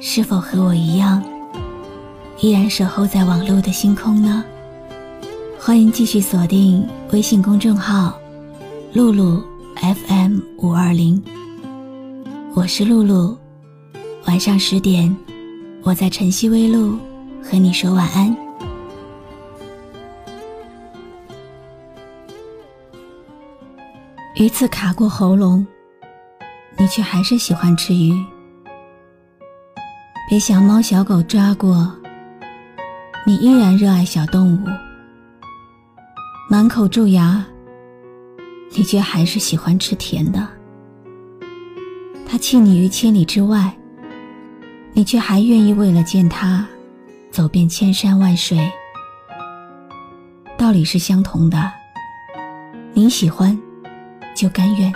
是否和我一样，依然守候在网络的星空呢？欢迎继续锁定微信公众号“露露 FM 五二零”，我是露露。晚上十点，我在晨曦微露和你说晚安。鱼刺卡过喉咙。你却还是喜欢吃鱼，被小猫小狗抓过，你依然热爱小动物。满口蛀牙，你却还是喜欢吃甜的。他弃你于千里之外，你却还愿意为了见他，走遍千山万水。道理是相同的，你喜欢，就甘愿。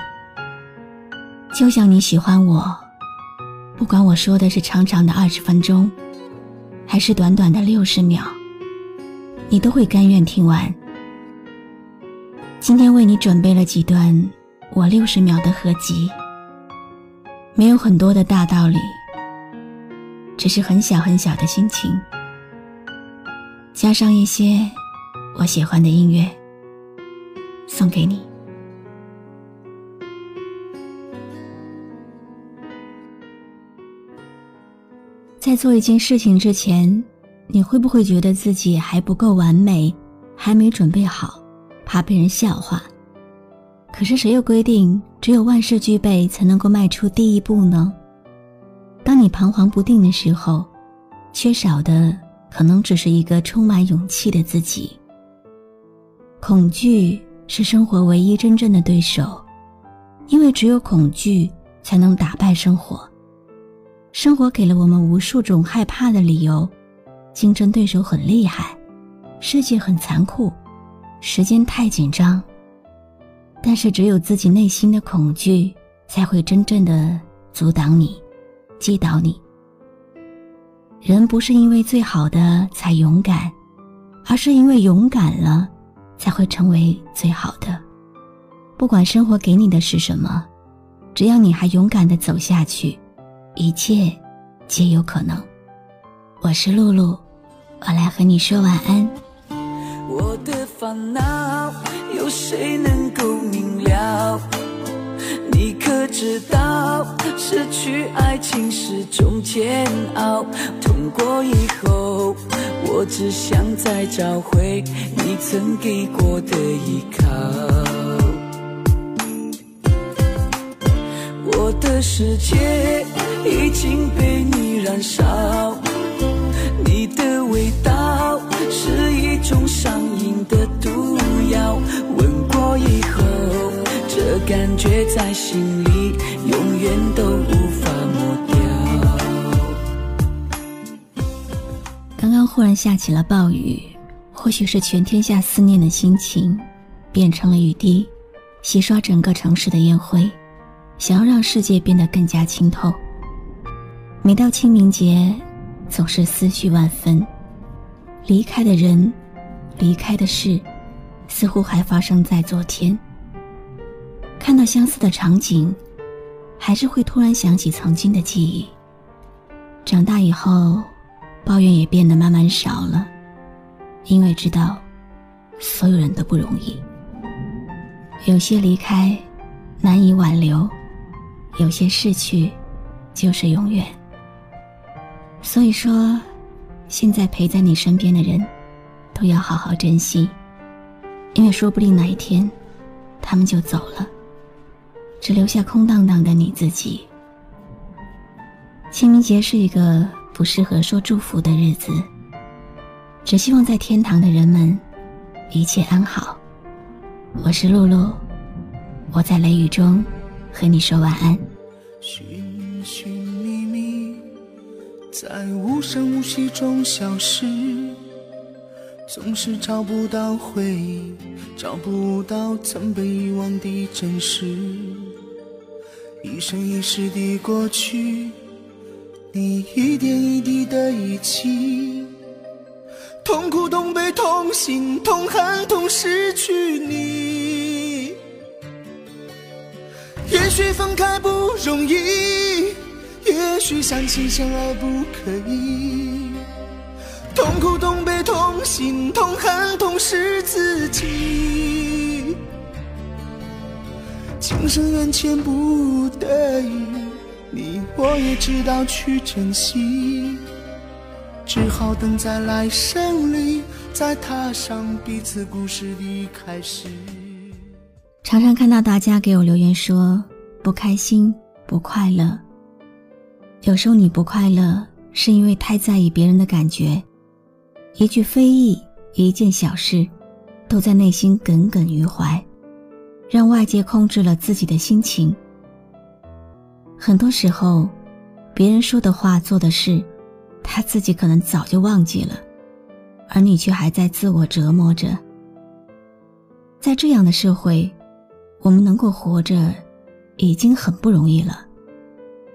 就像你喜欢我，不管我说的是长长的二十分钟，还是短短的六十秒，你都会甘愿听完。今天为你准备了几段我六十秒的合集，没有很多的大道理，只是很小很小的心情，加上一些我喜欢的音乐，送给你。在做一件事情之前，你会不会觉得自己还不够完美，还没准备好，怕被人笑话？可是谁又规定只有万事俱备才能够迈出第一步呢？当你彷徨不定的时候，缺少的可能只是一个充满勇气的自己。恐惧是生活唯一真正的对手，因为只有恐惧才能打败生活。生活给了我们无数种害怕的理由，竞争对手很厉害，世界很残酷，时间太紧张。但是只有自己内心的恐惧，才会真正的阻挡你，击倒你。人不是因为最好的才勇敢，而是因为勇敢了，才会成为最好的。不管生活给你的是什么，只要你还勇敢的走下去。一切皆有可能。我是露露，我来和你说晚安。我的烦恼有谁能够明了？你可知道，失去爱情是种煎熬。痛过以后，我只想再找回你曾给过的依靠。我的世界。已经被你燃烧，你的味道是一种上瘾的毒药。吻过以后，这感觉在心里永远都无法抹掉。刚刚忽然下起了暴雨，或许是全天下思念的心情变成了雨滴，洗刷整个城市的烟灰，想要让世界变得更加清透。每到清明节，总是思绪万分。离开的人，离开的事，似乎还发生在昨天。看到相似的场景，还是会突然想起曾经的记忆。长大以后，抱怨也变得慢慢少了，因为知道，所有人都不容易。有些离开，难以挽留；有些逝去，就是永远。所以说，现在陪在你身边的人，都要好好珍惜，因为说不定哪一天，他们就走了，只留下空荡荡的你自己。清明节是一个不适合说祝福的日子，只希望在天堂的人们一切安好。我是露露，我在雷雨中和你说晚安。在无声无息中消失，总是找不到回忆，找不到曾被遗忘的真实。一生一世的过去，你一点一滴的遗弃，痛苦、痛悲、痛心、痛恨、痛失去你。也许分开不容易。也许相亲相爱不可以，痛苦、痛悲、痛心、痛恨、痛失自己，情深缘浅不得已，你我也知道去珍惜，只好等在来生里，再踏上彼此故事的开始。常常看到大家给我留言说不开心、不快乐。有时候你不快乐，是因为太在意别人的感觉，一句非议，一件小事，都在内心耿耿于怀，让外界控制了自己的心情。很多时候，别人说的话、做的事，他自己可能早就忘记了，而你却还在自我折磨着。在这样的社会，我们能够活着，已经很不容易了。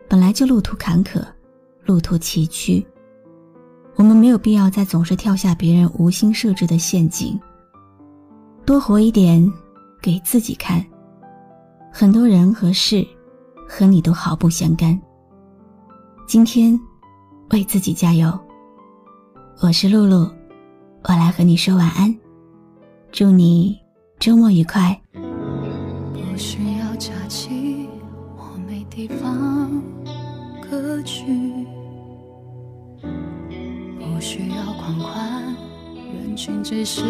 本来就路途坎坷，路途崎岖。我们没有必要再总是跳下别人无心设置的陷阱。多活一点，给自己看。很多人和事，和你都毫不相干。今天，为自己加油。我是露露，我来和你说晚安。祝你周末愉快。不需要假期，我没地方。歌曲不需要狂欢，人群只是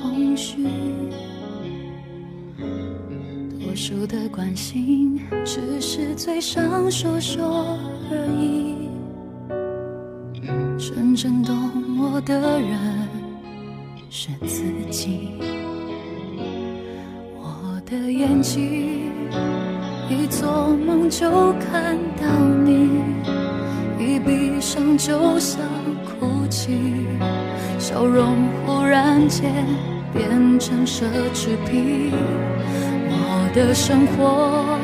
空虚。多数的关心只是嘴上说说而已，真正懂我的人是自己。我的眼睛。一做梦就看到你，一闭上就想哭泣，笑容忽然间变成奢侈品。我的生活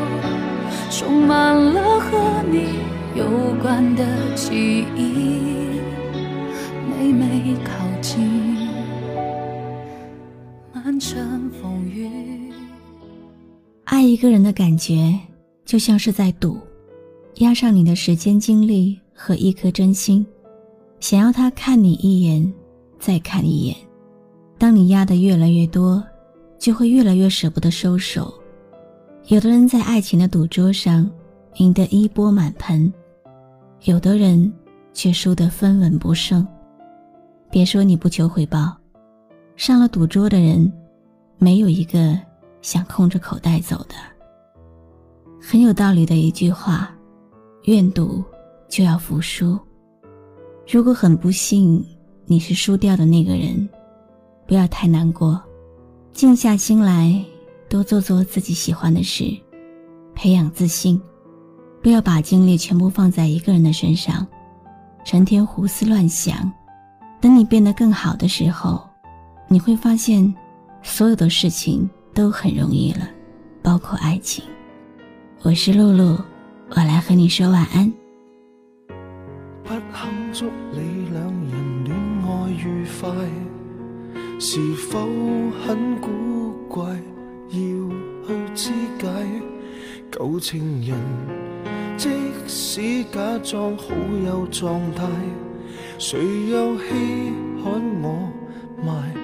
充满了和你有关的记忆，爱一个人的感觉，就像是在赌，压上你的时间、精力和一颗真心，想要他看你一眼，再看一眼。当你压的越来越多，就会越来越舍不得收手。有的人在爱情的赌桌上赢得一波满盆，有的人却输得分文不剩。别说你不求回报，上了赌桌的人，没有一个。想空着口袋走的，很有道理的一句话：愿赌就要服输。如果很不幸你是输掉的那个人，不要太难过，静下心来，多做做自己喜欢的事，培养自信。不要把精力全部放在一个人的身上，成天胡思乱想。等你变得更好的时候，你会发现，所有的事情。都很容易了，包括爱情。我是露露，我来和你说晚安。不肯祝你两人恋爱愉快，是否很古怪？要去肢解旧情人，即使假装好有状态，谁又稀罕我卖？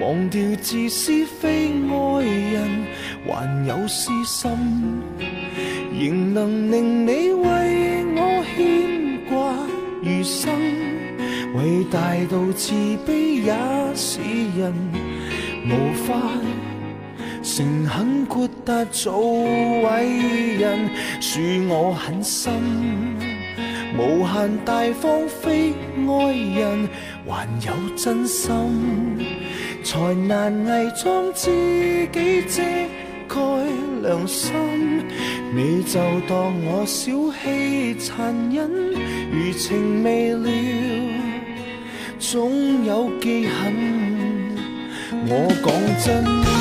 忘掉自私非爱人，还有私心，仍能令你为。我牵挂余生，伟大到自卑也是人，无法诚恳豁达做伟人，恕我狠心，无限大方非爱人，还有真心，才难伪装自己遮盖良心。你就当我小气残忍，余情未了，总有记恨。我讲真。